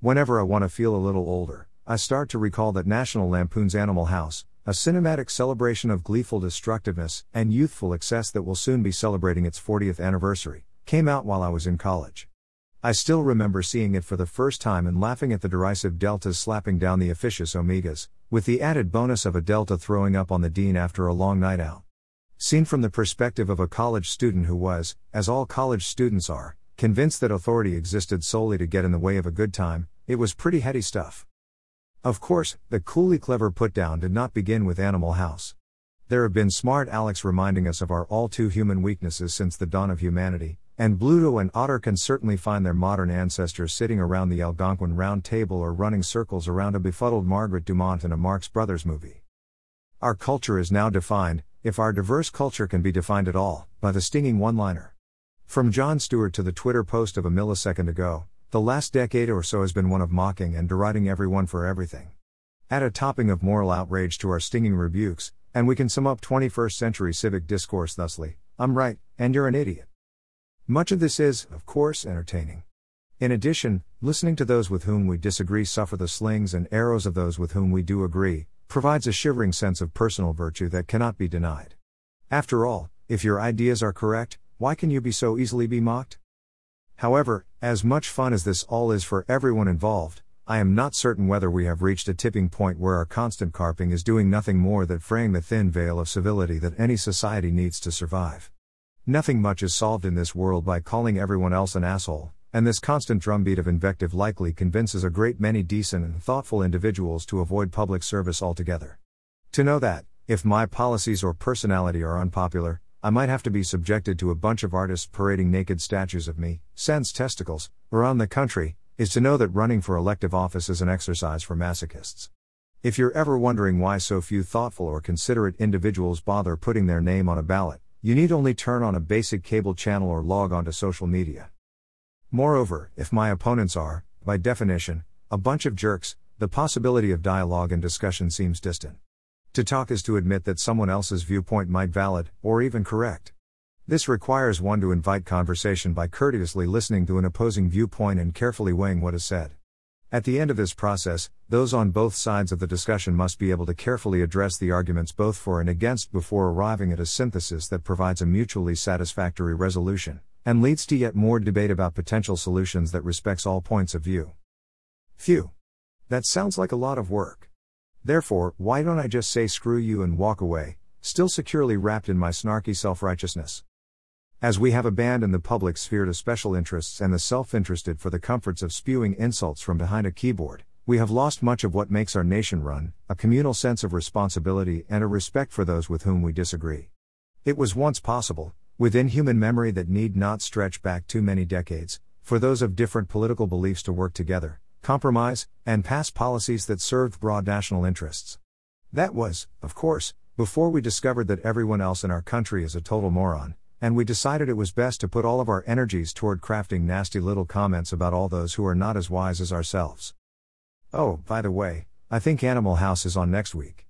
Whenever I want to feel a little older, I start to recall that National Lampoon's Animal House, a cinematic celebration of gleeful destructiveness and youthful excess that will soon be celebrating its 40th anniversary, came out while I was in college. I still remember seeing it for the first time and laughing at the derisive deltas slapping down the officious omegas, with the added bonus of a delta throwing up on the dean after a long night out. Seen from the perspective of a college student who was, as all college students are, convinced that authority existed solely to get in the way of a good time, it was pretty heady stuff. Of course, the coolly clever put down did not begin with Animal House. There have been smart Alex reminding us of our all too human weaknesses since the dawn of humanity, and Bluto and Otter can certainly find their modern ancestors sitting around the Algonquin Round Table or running circles around a befuddled Margaret Dumont in a Marx Brothers movie. Our culture is now defined, if our diverse culture can be defined at all, by the stinging one liner. From Jon Stewart to the Twitter post of a millisecond ago, the last decade or so has been one of mocking and deriding everyone for everything. Add a topping of moral outrage to our stinging rebukes, and we can sum up 21st century civic discourse thusly I'm right, and you're an idiot. Much of this is, of course, entertaining. In addition, listening to those with whom we disagree suffer the slings and arrows of those with whom we do agree, provides a shivering sense of personal virtue that cannot be denied. After all, if your ideas are correct, why can you be so easily be mocked? However, as much fun as this all is for everyone involved, I am not certain whether we have reached a tipping point where our constant carping is doing nothing more than fraying the thin veil of civility that any society needs to survive. Nothing much is solved in this world by calling everyone else an asshole, and this constant drumbeat of invective likely convinces a great many decent and thoughtful individuals to avoid public service altogether. To know that, if my policies or personality are unpopular, I might have to be subjected to a bunch of artists parading naked statues of me, sans testicles, around the country, is to know that running for elective office is an exercise for masochists. If you're ever wondering why so few thoughtful or considerate individuals bother putting their name on a ballot, you need only turn on a basic cable channel or log onto social media. Moreover, if my opponents are, by definition, a bunch of jerks, the possibility of dialogue and discussion seems distant. To talk is to admit that someone else's viewpoint might valid, or even correct. This requires one to invite conversation by courteously listening to an opposing viewpoint and carefully weighing what is said. At the end of this process, those on both sides of the discussion must be able to carefully address the arguments both for and against before arriving at a synthesis that provides a mutually satisfactory resolution, and leads to yet more debate about potential solutions that respects all points of view. Phew. That sounds like a lot of work. Therefore, why don't I just say screw you and walk away, still securely wrapped in my snarky self righteousness? As we have abandoned the public sphere to special interests and the self interested for the comforts of spewing insults from behind a keyboard, we have lost much of what makes our nation run a communal sense of responsibility and a respect for those with whom we disagree. It was once possible, within human memory that need not stretch back too many decades, for those of different political beliefs to work together, compromise, and pass policies that served broad national interests. That was, of course, before we discovered that everyone else in our country is a total moron, and we decided it was best to put all of our energies toward crafting nasty little comments about all those who are not as wise as ourselves. Oh, by the way, I think Animal House is on next week.